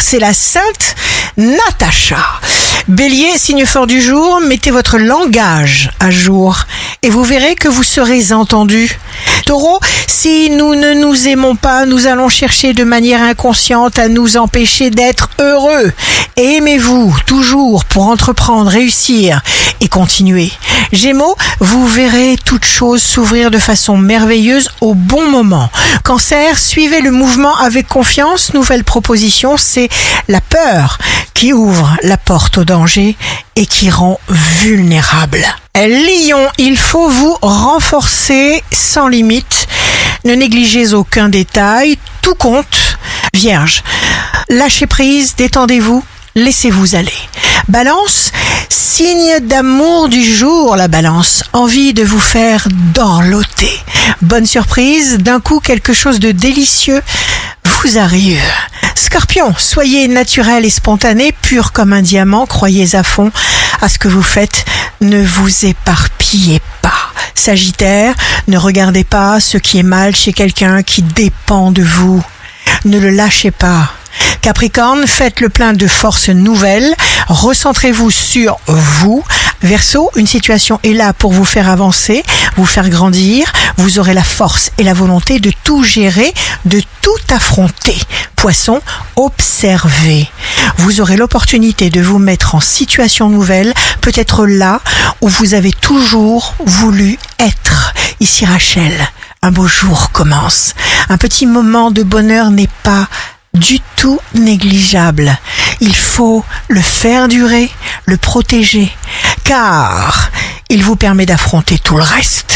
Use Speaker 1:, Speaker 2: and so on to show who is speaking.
Speaker 1: C'est la sainte Natacha. Bélier, signe fort du jour, mettez votre langage à jour et vous verrez que vous serez entendu. Si nous ne nous aimons pas, nous allons chercher de manière inconsciente à nous empêcher d'être heureux. Aimez-vous toujours pour entreprendre, réussir et continuer. Gémeaux, vous verrez toute chose s'ouvrir de façon merveilleuse au bon moment. Cancer, suivez le mouvement avec confiance. Nouvelle proposition, c'est la peur qui ouvre la porte au danger et qui rend vulnérable. Lion, il faut vous renforcer sans limite. Ne négligez aucun détail, tout compte. Vierge, lâchez prise, détendez-vous, laissez-vous aller. Balance, signe d'amour du jour, la balance. Envie de vous faire dorloter. Bonne surprise, d'un coup quelque chose de délicieux vous arrive. Scorpion, soyez naturel et spontané, pur comme un diamant, croyez à fond à ce que vous faites, ne vous éparpillez pas. Sagittaire, ne regardez pas ce qui est mal chez quelqu'un qui dépend de vous. Ne le lâchez pas. Capricorne, faites le plein de forces nouvelles, recentrez-vous sur vous. Verseau, une situation est là pour vous faire avancer, vous faire grandir, vous aurez la force et la volonté de tout gérer, de tout affronter. Poisson, observez. Vous aurez l'opportunité de vous mettre en situation nouvelle, peut-être là où vous avez toujours voulu être. Ici Rachel, un beau jour commence. Un petit moment de bonheur n'est pas du tout négligeable. Il faut le faire durer, le protéger, car il vous permet d'affronter tout le reste.